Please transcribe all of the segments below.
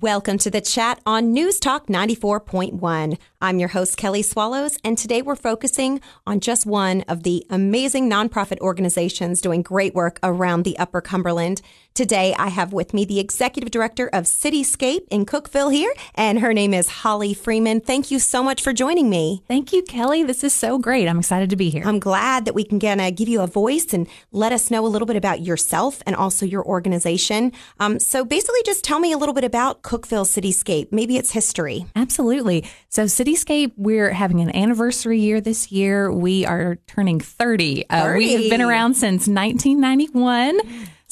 Welcome to the chat on News Talk 94.1. I'm your host, Kelly Swallows, and today we're focusing on just one of the amazing nonprofit organizations doing great work around the Upper Cumberland. Today, I have with me the executive director of Cityscape in Cookeville here, and her name is Holly Freeman. Thank you so much for joining me. Thank you, Kelly. This is so great. I'm excited to be here. I'm glad that we can kind of give you a voice and let us know a little bit about yourself and also your organization. Um, so basically, just tell me a little bit about Cookeville Cityscape, maybe its history. Absolutely. So, Cityscape, we're having an anniversary year this year. We are turning 30. 30. Uh, we have been around since 1991.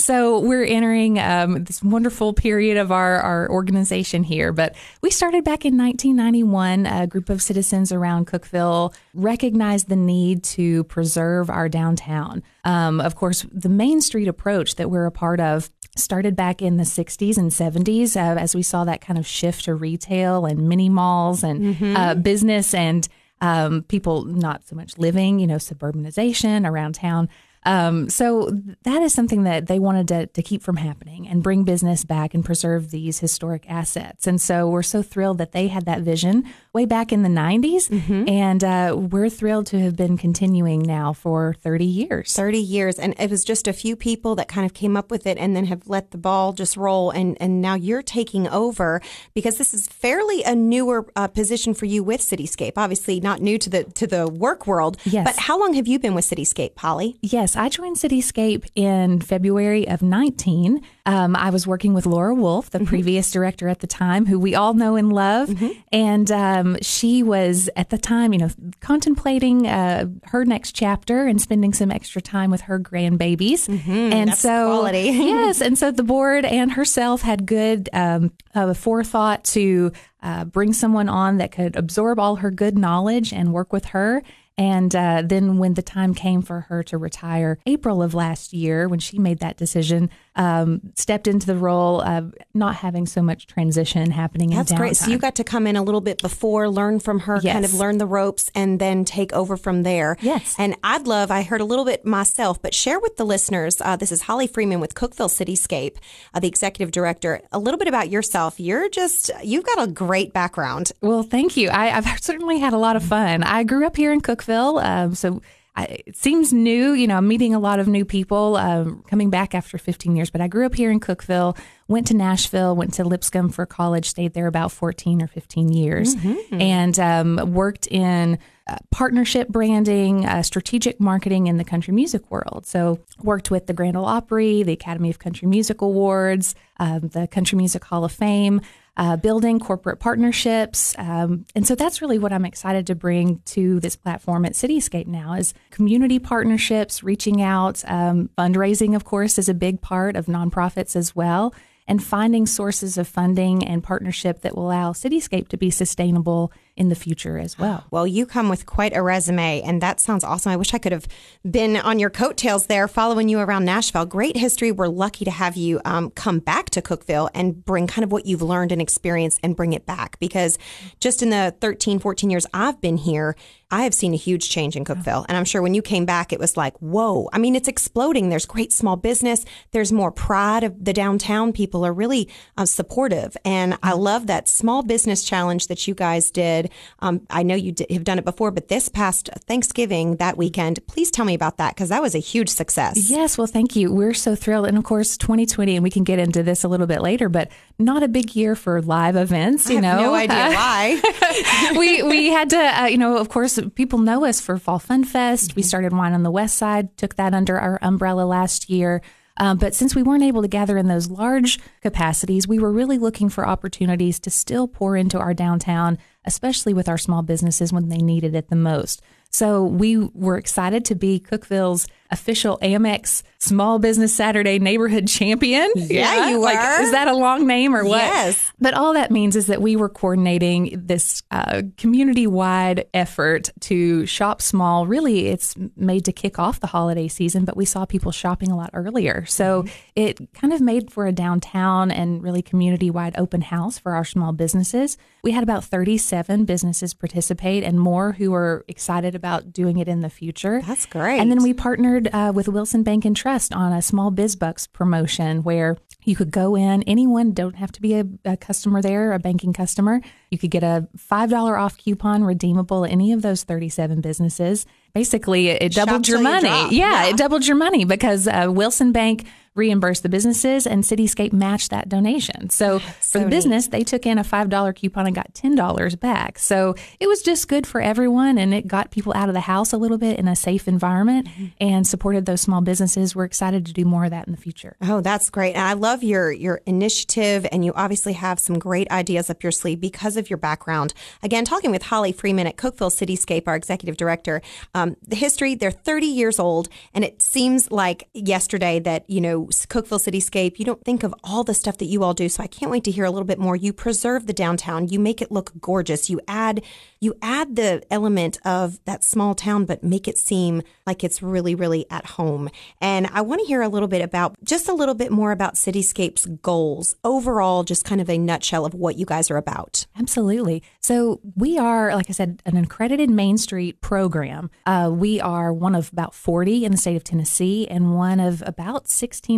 So we're entering um, this wonderful period of our, our organization here. But we started back in 1991. A group of citizens around Cookeville recognized the need to preserve our downtown. Um, of course, the Main Street approach that we're a part of started back in the 60s and 70s uh, as we saw that kind of shift to retail and mini malls and uh, business and um, people not so much living, you know, suburbanization around town. Um, so that is something that they wanted to, to keep from happening and bring business back and preserve these historic assets. And so we're so thrilled that they had that vision way back in the 90s. And uh, we're thrilled to have been continuing now for 30 years. 30 years and it was just a few people that kind of came up with it and then have let the ball just roll and and now you're taking over because this is fairly a newer uh, position for you with Cityscape obviously not new to the to the work world Yes. but how long have you been with Cityscape Holly Yes, I joined Cityscape in February of 19. Um, I was working with Laura Wolf, the previous director at the time, who we all know and love. And um, she was at the time, you know, contemplating uh, her next chapter and spending some extra time with her grandbabies. and that's so, quality. yes, and so the board and herself had good um, uh, forethought to uh, bring someone on that could absorb all her good knowledge and work with her. And uh, then when the time came for her to retire, April of last year, when she made that decision, um, stepped into the role of not having so much transition happening That's in great. So you got to come in a little bit before, learn from her, kind of learn the ropes, and then take over from there. Yes. And I'd love, I heard a little bit myself, but share with the listeners. Uh, this is Holly Freeman with Cookeville Cityscape, uh, the executive director. A little bit about yourself. You're just, you've got a great background. Well, thank you. I, I've certainly had a lot of fun. I grew up here in Cookeville, um, so I, it seems new. You know, I'm meeting a lot of new people um, coming back after 15 years. But I grew up here in Cookeville, went to Nashville, went to Lipscomb for college, stayed there about 14 or 15 years, and um, worked in uh, partnership branding, uh, strategic marketing in the country music world. So worked with the Grand Ole Opry, the Academy of Country Music Awards, um, the Country Music Hall of Fame uh, building corporate partnerships. Um, and so that's really what I'm excited to bring to this platform at Cityscape now is community partnerships, reaching out, um, fundraising, of course, is a big part of nonprofits as well. And finding sources of funding and partnership that will allow Cityscape to be sustainable in the future as well. Well, you come with quite a resume, and that sounds awesome. I wish I could have been on your coattails there, following you around Nashville. Great history. We're lucky to have you um, come back to Cookeville and bring kind of what you've learned and experienced and bring it back. Because just in the 13, 14 years I've been here, I have seen a huge change in Cookeville. And I'm sure when you came back, it was like, whoa. I mean, it's exploding. There's great small business. There's more pride of the downtown. People are really uh, supportive. And I love that small business challenge that you guys did. Um, I know you d- have done it before, but this past Thanksgiving, that weekend, please tell me about that because that was a huge success. Yes, well, thank you. We're so thrilled. And of course, 2020, and we can get into this a little bit later, but not a big year for live events. You I have know, no idea why. we we had to, uh, you know, of course, people know us for Fall Fun Fest. We started Wine on the West Side, took that under our umbrella last year. Um, but since we weren't able to gather in those large capacities, we were really looking for opportunities to still pour into our downtown, especially with our small businesses when they needed it the most. So we were excited to be Cookeville's official Amex Small Business Saturday Neighborhood Champion. Yeah, you Like, were. is that a long name or what? Yes. But all that means is that we were coordinating this uh, community wide effort to shop small. Really, it's made to kick off the holiday season, but we saw people shopping a lot earlier. So it kind of made for a downtown and really community wide open house for our small businesses. We had about 37 businesses participate and more who are excited about doing it in the future. That's great. And then we partnered partnered uh, with Wilson Bank and Trust on a small biz bucks promotion where you could go in. Anyone don't have to be a, a customer there, a banking customer. You could get a five dollar off coupon redeemable at any of those thirty seven businesses. Basically, it, Shop doubled your till you money. Yeah, Yeah. it doubled your money because uh, Wilson Bank reimbursed the businesses and Cityscape matched that donation. So for so the neat. business, they took in a $5 coupon and got $10 back. So it was just good for everyone and it got people out of the house a little bit in a safe environment Mm-hmm. and supported those small businesses. We're excited to do more of that in the future. Oh, that's great. And I love your your initiative and you obviously have some great ideas up your sleeve because of your background. Again, talking with Holly Freeman at Cookeville Cityscape, our executive director. Um, the history, they're 30 years old and it seems like yesterday that, you know, Cookeville Cityscape, you don't think of all the stuff that you all do. So I can't wait to hear a little bit more. You preserve the downtown. You make it look gorgeous. You add you add the element of that small town but make it seem like it's really really at home. And I want to hear a little bit about just a little bit more about Cityscape's goals. Overall, just kind of a nutshell of what you guys are about. Absolutely. So we are, like I said, an accredited Main Street program. Uh, we are one of about 40 in the state of Tennessee and one of about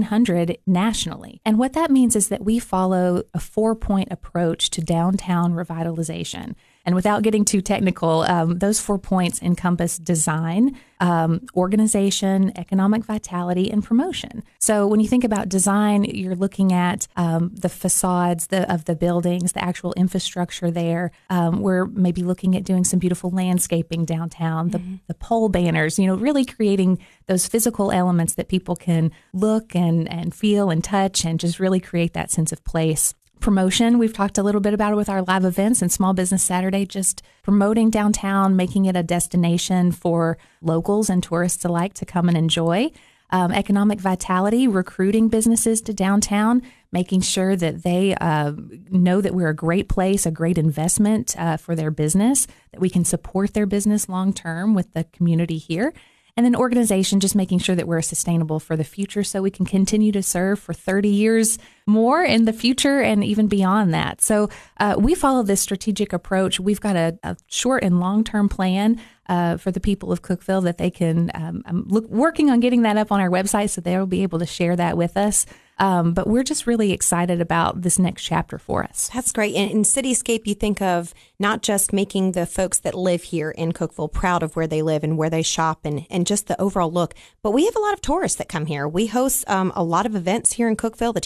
1,600 nationally. And what that means is that we follow a four point approach to downtown revitalization. And without getting too technical, um, those four points encompass design, um, organization, economic vitality, and promotion. So when you think about design, you're looking at um, the facades the, of the buildings, the actual infrastructure there. Um, we're maybe looking at doing some beautiful landscaping downtown, the, the pole banners, you know, really creating those physical elements that people can look and, and feel and touch and just really create that sense of place promotion. We've talked a little bit about it with our live events and Small Business Saturday, just promoting downtown, making it a destination for locals and tourists alike to come and enjoy. Um, economic vitality, recruiting businesses to downtown, making sure that they uh, know that we're a great place, a great investment uh, for their business, that we can support their business long term with the community here. And then organization, just making sure that we're sustainable for the future so we can continue to serve for 30 years more in the future and even beyond that. So uh, we follow this strategic approach. We've got a, a short and long term plan uh, for the people of Cookeville that they can. Um, I'm look, working on getting that up on our website so they'll be able to share that with us. Um, but we're just really excited about this next chapter for us. That's great. And in Cityscape, you think of not just making the folks that live here in Cookeville proud of where they live and where they shop and, and just the overall look, but we have a lot of tourists that come here. We host um, a lot of events here in Cookeville, the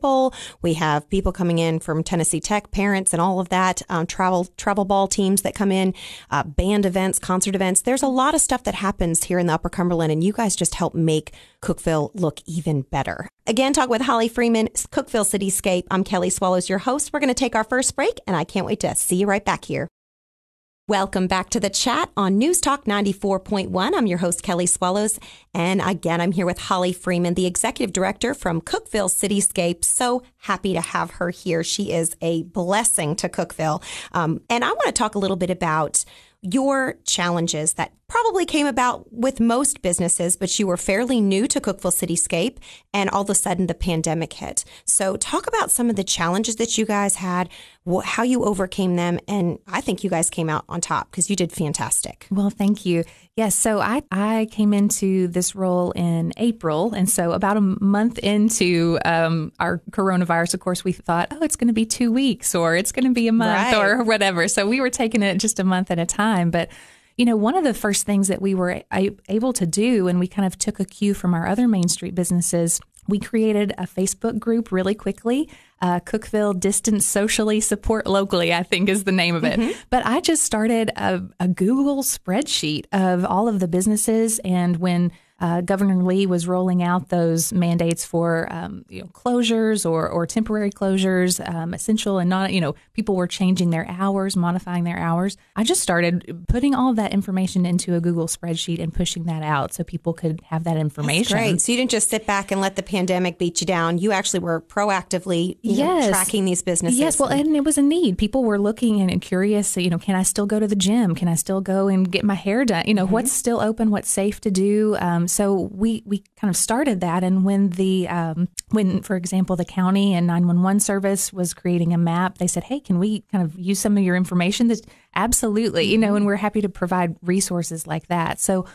Bowl. We have people coming in from Tennessee Tech, parents, and all of that, um, travel travel ball teams that come in, uh, band events, concert events. There's a lot of stuff that happens here in the Upper Cumberland, and you guys just help make Cookeville look even better. Again, talk with Holly Freeman, Cookeville Cityscape. I'm Kelly Swallows, your host. We're going to take our first break, and I can't wait to see you right back here. Welcome back to the chat on News Talk 94.1. I'm your host, Kelly Swallows. And again, I'm here with Holly Freeman, the executive director from Cookeville Cityscape. So happy to have her here. She is a blessing to Cookeville. Um, and I want to talk a little bit about your challenges that probably came about with most businesses, but you were fairly new to Cookeville Cityscape and all of a sudden the pandemic hit. So, talk about some of the challenges that you guys had, wh- how you overcame them, and I think you guys came out on top because you did fantastic. Well, thank you. Yes, so I, I came into this role in April. And so, about a month into um, our coronavirus, of course, we thought, oh, it's going to be two weeks or it's going to be a month Right. or whatever. So, we were taking it just a month at a time. But you know, one of the first things that we were able to do, and we kind of took a cue from our other Main Street businesses, we created a Facebook group really quickly. Uh, Cookeville Distance Socially Support Locally, I think is the name of it. But I just started a, a Google spreadsheet of all of the businesses. And when uh, Governor Lee was rolling out those mandates for um, you know closures or or temporary closures, um, essential and not. You know, people were changing their hours, modifying their hours. I just started putting all of that information into a Google spreadsheet and pushing that out so people could have that information. Great. So, you didn't just sit back and let the pandemic beat you down. You actually were proactively you know, Yes. tracking these businesses. Yes, well, and it was a need. People were looking and curious. You know, can I still go to the gym? Can I still go and get my hair done? You know, what's still open? What's safe to do? Um, so we we kind of started that. And when the um, when, for example, the county and nine one one service was creating a map, they said, "Hey, can we kind of use some of your information?" That absolutely, you know, and we're happy to provide resources like that. So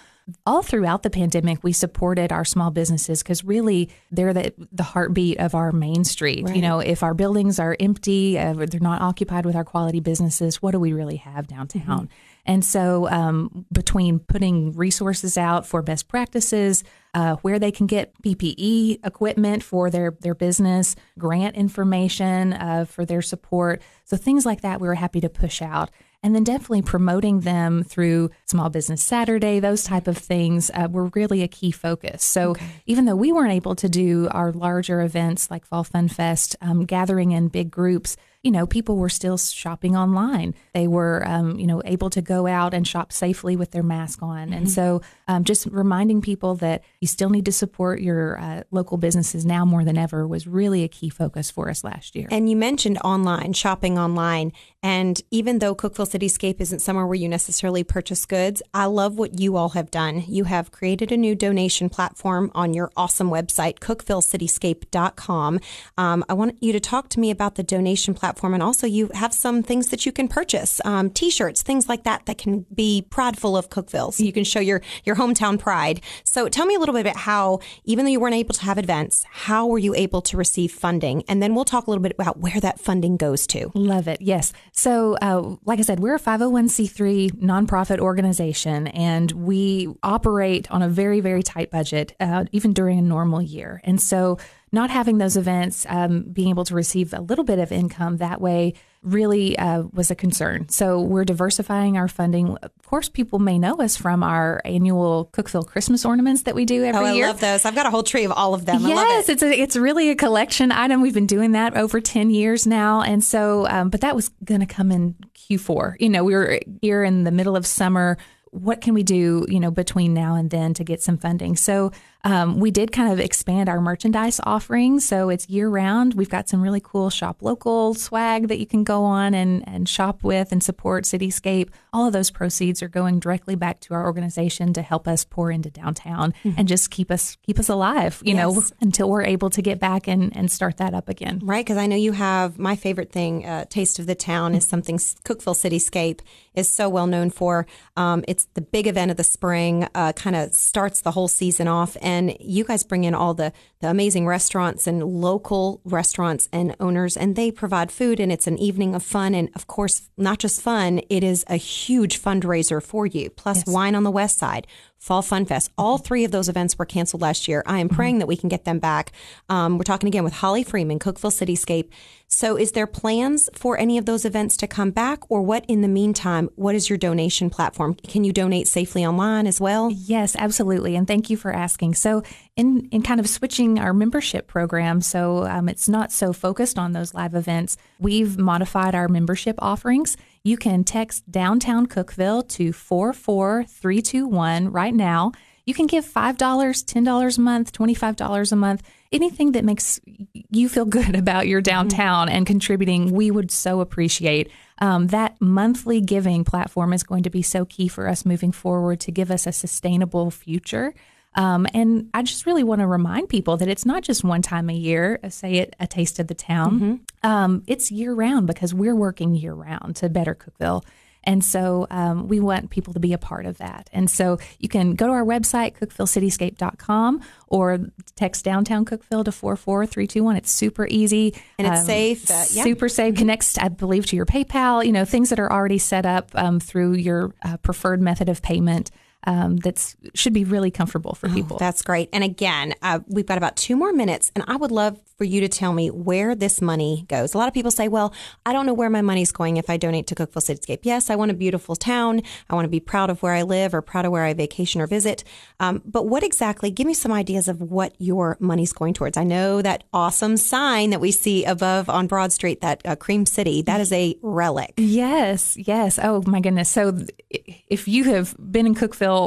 all throughout the pandemic, we supported our small businesses because really they're the, the heartbeat of our main street. Right. You know, if our buildings are empty, uh, they're not occupied with our quality businesses, what do we really have downtown? Mm-hmm. And so, um, between putting resources out for best practices, uh, where they can get PPE equipment for their their business, grant information uh, for their support, so things like that, we were happy to push out and then definitely promoting them through Small Business Saturday, those type of things uh, were really a key focus. So okay. even though we weren't able to do our larger events like Fall Fun Fest, um, gathering in big groups, you know, people were still shopping online. They were, um, you know, able to go out and shop safely with their mask on. Mm-hmm. And so, um, just reminding people that you still need to support your uh, local businesses now more than ever was really a key focus for us last year. And you mentioned online, shopping online. And even though Cookeville Cityscape isn't somewhere where you necessarily purchase goods, I love what you all have done. You have created a new donation platform on your awesome website, cookevillecityscape.com. Um, I want you to talk to me about the donation platform platform. And also, you have some things that you can purchase um, t shirts, things like that, that can be prideful of Cookeville. So you can show your, your hometown pride. So tell me a little bit about how, even though you weren't able to have events, how were you able to receive funding? And then we'll talk a little bit about where that funding goes to. Love it. Yes. So, uh, like I said, we're a 501c3 nonprofit organization, and we operate on a very, very tight budget, uh, even during a normal year. And so, not having those events, um, being able to receive a little bit of income that way really uh, was a concern. So we're diversifying our funding. Of course, people may know us from our annual Cookeville Christmas ornaments that we do every oh, year. I love those. I've got a whole tree of all of them. Yes, it. it's a, it's really a collection item. We've been doing that over ten years now, and so um, but that was going to come in Q4. You know, we were here in the middle of summer what can we do, you know, between now and then to get some funding? So um, we did kind of expand our merchandise offering. So it's year round. We've got some really cool shop local swag that you can go on and, and shop with and support Cityscape. All of those proceeds are going directly back to our organization to help us pour into downtown mm-hmm. and just keep us keep us alive, you yes. know, until we're able to get back and, and start that up again. Right. Because I know you have my favorite thing, uh, Taste of the Town, is something Cookeville Cityscape is so well known for. Um, it's the big event of the spring, uh, kind of starts the whole season off and you guys bring in all the, the amazing restaurants and local restaurants and owners, and they provide food, and it's an evening of fun. And of course, not just fun, it is a huge fundraiser for you, plus yes. wine on the west side, Fall Fun Fest. All three of those events were canceled last year. I am mm-hmm. praying that we can get them back. Um, we're talking again with Holly Freeman, Cookeville Cityscape. So, is there plans for any of those events to come back, or what in the meantime? What is your donation platform? Can you donate safely online as well? Yes, absolutely. And thank you for asking. So, in in kind of switching our membership program, so um, it's not so focused on those live events. We've modified our membership offerings you can text downtown Cookeville to 44321 right now. You can give $5, $10 a month, $25 a month, anything that makes you feel good about your downtown mm-hmm. and contributing. We would so appreciate. Um, that monthly giving platform is going to be so key for us moving forward to give us a sustainable future. Um, and I just really want to remind people that it's not just one time a year, uh, say it a taste of the town. Mm-hmm. Um, it's year round because we're working year round to better Cookeville. And so um, we want people to be a part of that. And so you can go to our website, cookevillecityscape.com, or text downtown Cookeville to 44321. It's super easy. And it's um, safe. Uh, yeah. Super safe. Connects, I believe, to your PayPal, you know, things that are already set up um, through your uh, preferred method of payment um, that's should be really comfortable for oh, people. Oh, that's great. And again, uh, we've got about two more minutes, and I would love for you to tell me where this money goes. A lot of people say, "Well, I don't know where my money's going if I donate to Cookeville Cityscape." Yes, I want a beautiful town. I want to be proud of where I live or proud of where I vacation or visit. Um, but what exactly? Give me some ideas of what your money's going towards. I know that awesome sign that we see above on Broad Street, that uh, Cream City. That is a relic. Yes, yes. Oh my goodness. So if you have been in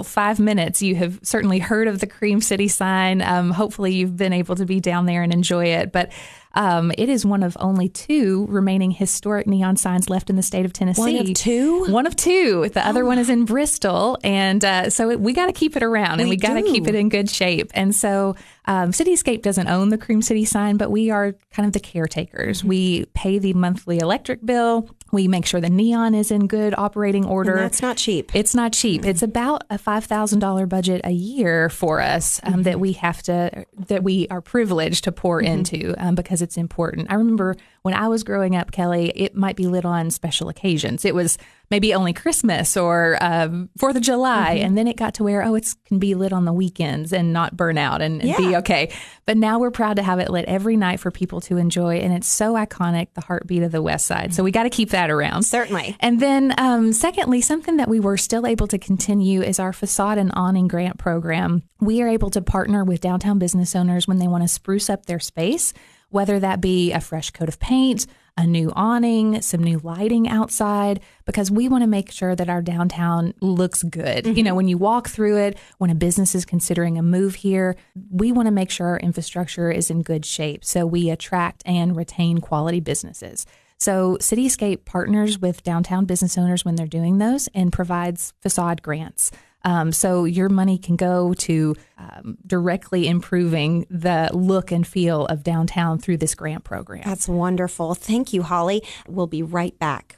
Five minutes, you have certainly heard of the Cream City sign. Um, hopefully, you've been able to be down there and enjoy it. But um, it is one of only two remaining historic neon signs left in the state of Tennessee. One of two? One of two. The oh. other one is in Bristol. And uh, so it, we got to keep it around and we, we got to keep it in good shape. And so um, Cityscape doesn't own the Cream City sign, but we are kind of the caretakers. Mm-hmm. We pay the monthly electric bill We make sure the neon is in good operating order. And that's not cheap. It's not cheap. It's about a five thousand dollar budget a year for us um, mm-hmm. that we have to that we are privileged to pour mm-hmm. into um, because it's important. I remember when I was growing up, Kelly, it might be lit on special occasions. It was maybe only Christmas or um, Fourth of July, mm-hmm. and then it got to where oh, it can be lit on the weekends and not burn out and, and yeah. be okay. But now we're proud to have it lit every night for people to enjoy, and it's so iconic, the heartbeat of the West Side. So we got to keep that around. Certainly. And then, um, secondly, something that we were still able to continue is our facade and awning grant program. We are able to partner with downtown business owners when they want to spruce up their space whether that be a fresh coat of paint, a new awning, some new lighting outside, because we want to make sure that our downtown looks good. Mm-hmm. You know, when you walk through it, when a business is considering a move here, we want to make sure our infrastructure is in good shape so we attract and retain quality businesses. So, Cityscape partners with downtown business owners when they're doing those and provides facade grants. Um, so your money can go to um, directly improving the look and feel of downtown through this grant program. That's wonderful. Thank you, Holly. We'll be right back.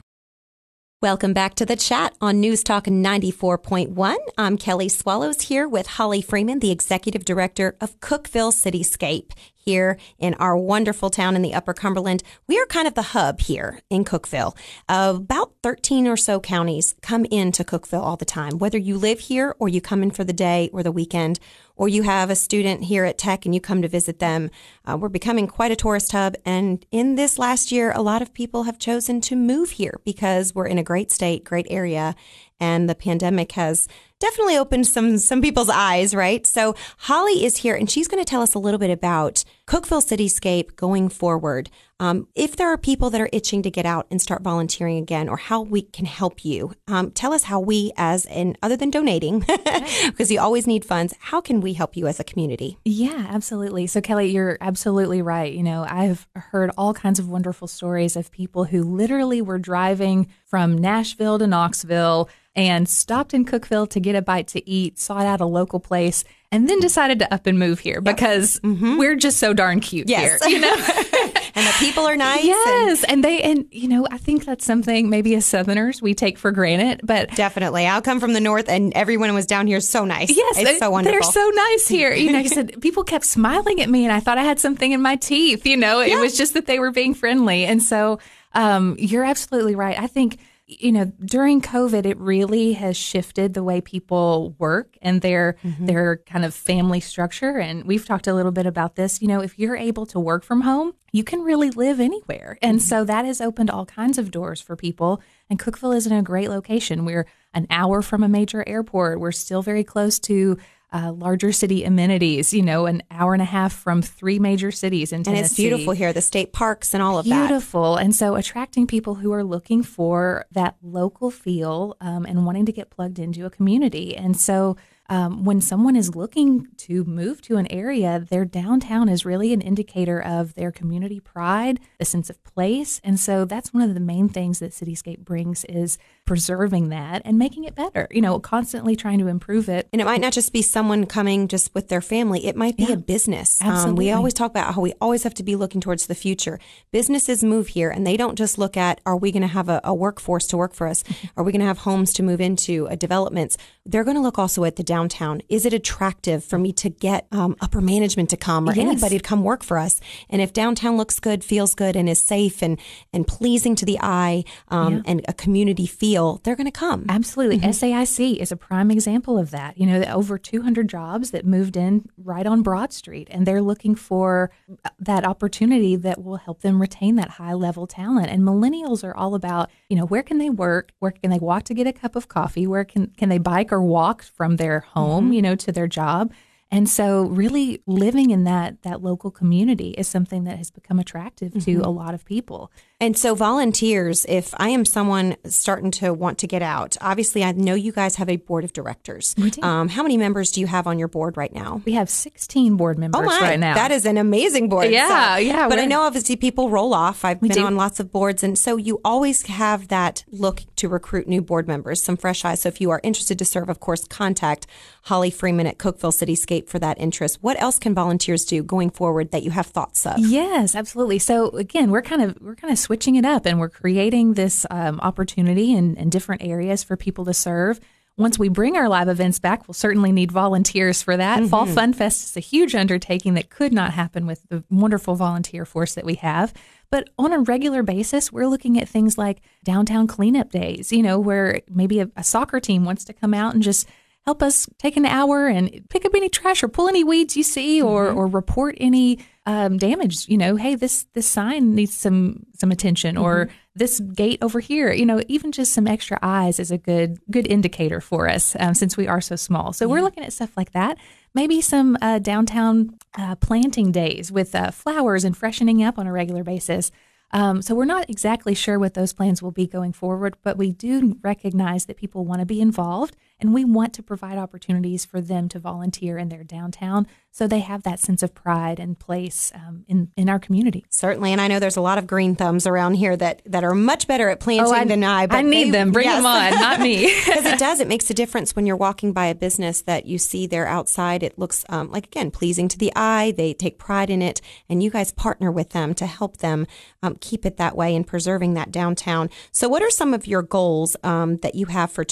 Welcome back to the chat on News Talk 94.1. I'm Kelly Swallows here with Holly Freeman, the Executive Director of Cookeville Cityscape here in our wonderful town in the Upper Cumberland. We are kind of the hub here in Cookeville. Uh, about 13 or so counties come into Cookeville all the time, whether you live here or you come in for the day or the weekend, or you have a student here at Tech and you come to visit them. Uh, we're becoming quite a tourist hub. And in this last year, a lot of people have chosen to move here because we're in a great state, great area, and the pandemic has definitely opened some some people's eyes, right? So Holly is here, and she's going to tell us a little bit about Cookeville Cityscape going forward. Um, if there are people that are itching to get out and start volunteering again, or how we can help you, um, tell us how we, as in other than donating, because you always need funds, how can we help you as a community? Yeah, absolutely. So Kelly, you're absolutely right. You know, I've heard all kinds of wonderful stories of people who literally were driving from Nashville to Knoxville and stopped in Cookeville to get a bite to eat, sought out a local place, and then decided to up and move here because yep. mm-hmm. we're just so darn cute yes. here. You know? and the people are nice. Yes, and, and, they and you know I think that's something maybe as Southerners we take for granted, but definitely I'll come from the north and everyone was down here so nice. Yes, it's so wonderful. They're so nice here. You know, I said people kept smiling at me, and I thought I had something in my teeth. You know, yeah. it was just that they were being friendly, and so um, you're absolutely right. I think you know during covid it really has shifted the way people work and their mm-hmm. their kind of family structure. And we've talked a little bit about this. You know if you're able to work from home you can really live anywhere. And mm-hmm. so that has opened all kinds of doors for people. And cookeville is in a great location. We're an hour from a major airport. We're still very close to uh, larger city amenities, you know, an hour and a half from three major cities in Tennessee. And it's beautiful here, the state parks and all of beautiful. that. Beautiful. And so attracting people who are looking for that local feel um, and wanting to get plugged into a community. And so um, when someone is looking to move to an area, their downtown is really an indicator of their community pride, a sense of place. And so that's one of the main things that Cityscape brings is preserving that and making it better, you know, constantly trying to improve it. And it might not just be someone coming just with their family, it might be yeah, a business. Um, we always talk about how we always have to be looking towards the future. Businesses move here and they don't just look at are we going to have a, a, workforce to work for us? Are we going to have homes to move into, uh, developments? They're going to look also at the downtown. Is it attractive for me to get um, upper management to come or yes. anybody to come work for us? And if downtown looks good, feels good, and is safe and, and pleasing to the eye um, yeah. and a community feel, they're going to come. Absolutely. Mm-hmm. SAIC is a prime example of that. You know, over 200 jobs that moved in right on Broad Street, and they're looking for that opportunity that will help them retain that high level talent. And millennials are all about, you know, where can they work? Where can they walk to get a cup of coffee? Where can, can they bike or walk from their home, mm-hmm. you know, to their job? And so really living in that that local community is something that has become attractive mm-hmm. to a lot of people. And so, volunteers, if I am someone starting to want to get out, obviously, I know you guys have a board of directors. We do. Um, how many members do you have on your board right now? We have 16 board members oh my, right now. That is an amazing board. Yeah, so. yeah. But I know obviously people roll off. I've been do. on lots of boards. And so, you always have that look to recruit new board members, some fresh eyes. So, if you are interested to serve, of course, contact Holly Freeman at Cookeville Cityscape for that interest. What else can volunteers do going forward that you have thoughts of? Yes, absolutely. So, again, we're kind of, we're kind of switching it up and we're creating this um, opportunity in, in different areas for people to serve. Once we bring our live events back, we'll certainly need volunteers for that. Mm-hmm. Fall Fun Fest is a huge undertaking that could not happen with the wonderful volunteer force that we have. But on a regular basis, we're looking at things like downtown cleanup days, you know, where maybe a, a soccer team wants to come out and just help us take an hour and pick up any trash or pull any weeds you see or, mm-hmm. or report any um, damage. You know, hey, this this sign needs some some attention, mm-hmm. or this gate over here. You know, even just some extra eyes is a good good indicator for us um, since we are so small. So yeah. we're looking at stuff like that. Maybe some uh, downtown uh, planting days with uh, flowers and freshening up on a regular basis. Um, so we're not exactly sure what those plans will be going forward, but we do recognize that people want to be involved and we want to provide opportunities for them to volunteer in their downtown so they have that sense of pride and place um, in, in our community. Certainly. And I know there's a lot of green thumbs around here that, that are much better at planting oh, I, than I. I need they, them. Bring yes. them on, not me. Because it does. It makes a difference when you're walking by a business that you see there outside. It looks um, like, again, pleasing to the eye. They take pride in it. And you guys partner with them to help them um, keep it that way and preserving that downtown. So, what are some of your goals um, that you have for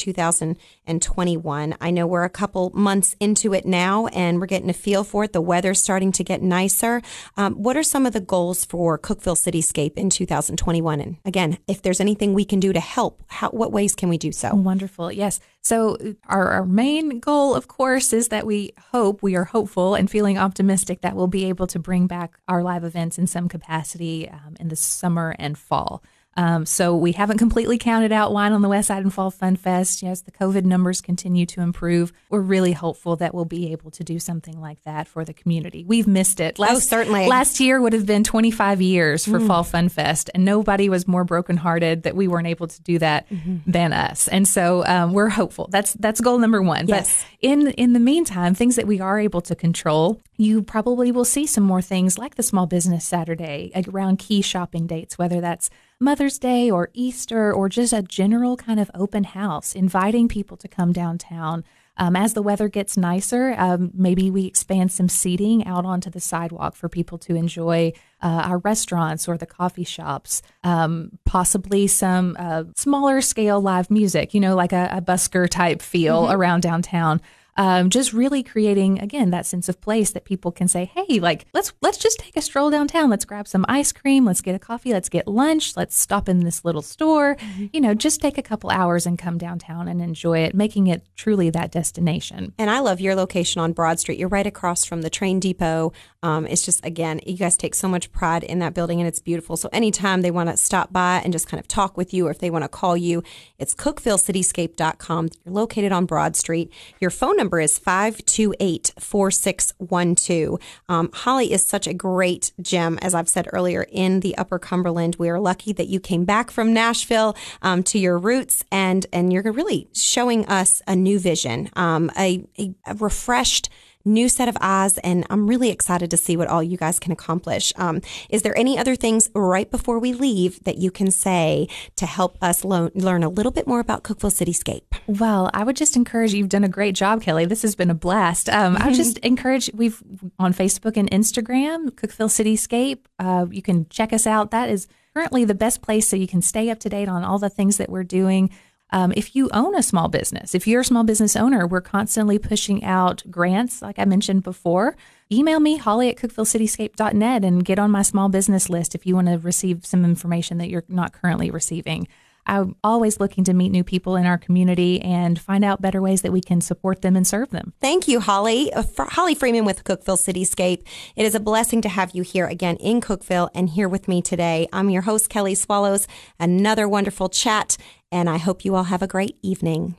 2021? I know we're a couple months into it now and we're getting a feel for it. The weather's starting to get nicer. Um, what are some of the goals for Cookeville Cityscape in 2021? And again, if there's anything we can do to help, how, what ways can we do so? Wonderful. Yes. So, our, our main goal, of course, is that we hope, we are hopeful and feeling optimistic that we'll be able to bring back our live events in some capacity um, in the summer and fall. Um, so we haven't completely counted out Wine on the West Side and Fall Fun Fest. Yes, the COVID numbers continue to improve. We're really hopeful that we'll be able to do something like that for the community. We've missed it. Last, oh, certainly. Last year would have been 25 years for mm. Fall Fun Fest, and nobody was more brokenhearted that we weren't able to do that mm-hmm. than us. And so um, we're hopeful. That's that's goal number one. Yes. But in in the meantime, things that we are able to control, you probably will see some more things like the Small Business Saturday around key shopping dates, whether that's Mother's Day or Easter or just a general kind of open house, inviting people to come downtown. Um, as the weather gets nicer, um, maybe we expand some seating out onto the sidewalk for people to enjoy uh, our restaurants or the coffee shops. Um, possibly some uh, smaller scale live music, you know, like a, a busker type feel mm-hmm. around downtown um, just really creating again that sense of place that people can say, "Hey, like let's let's just take a stroll downtown. Let's grab some ice cream. Let's get a coffee. Let's get lunch. Let's stop in this little store. Mm-hmm. You know, just take a couple hours and come downtown and enjoy it, making it truly that destination." And I love your location on Broad Street. You're right across from the train depot. Um, it's just again, you guys take so much pride in that building, and it's beautiful. So anytime they want to stop by and just kind of talk with you, or if they want to call you, it's CookevilleCityscape.com. You're located on Broad Street. Your phone number is 528 4612. Um, Holly is such a great gem, as I've said earlier, in the Upper Cumberland. We are lucky that you came back from Nashville um, to your roots and, and you're really showing us a new vision, um, a, a, a refreshed new set of eyes, and I'm really excited to see what all you guys can accomplish. Um, is there any other things right before we leave that you can say to help us lo- learn a little bit more about Cookeville Cityscape? Well, I would just encourage you've done a great job, Kelly. This has been a blast. Um, I would just encourage we've on Facebook and Instagram, Cookeville Cityscape. Uh, you can check us out. That is currently the best place so you can stay up to date on all the things that we're doing. Um, if you own a small business, if you're a small business owner, we're constantly pushing out grants, like I mentioned before. Email me, holly at cookevillecityscape.net, and get on my small business list if you want to receive some information that you're not currently receiving. I'm always looking to meet new people in our community and find out better ways that we can support them and serve them. Thank you, Holly. Uh, Holly Freeman with Cookeville Cityscape. It is a blessing to have you here again in Cookeville and here with me today. I'm your host, Kelly Swallows. Another wonderful chat and I hope you all have a great evening.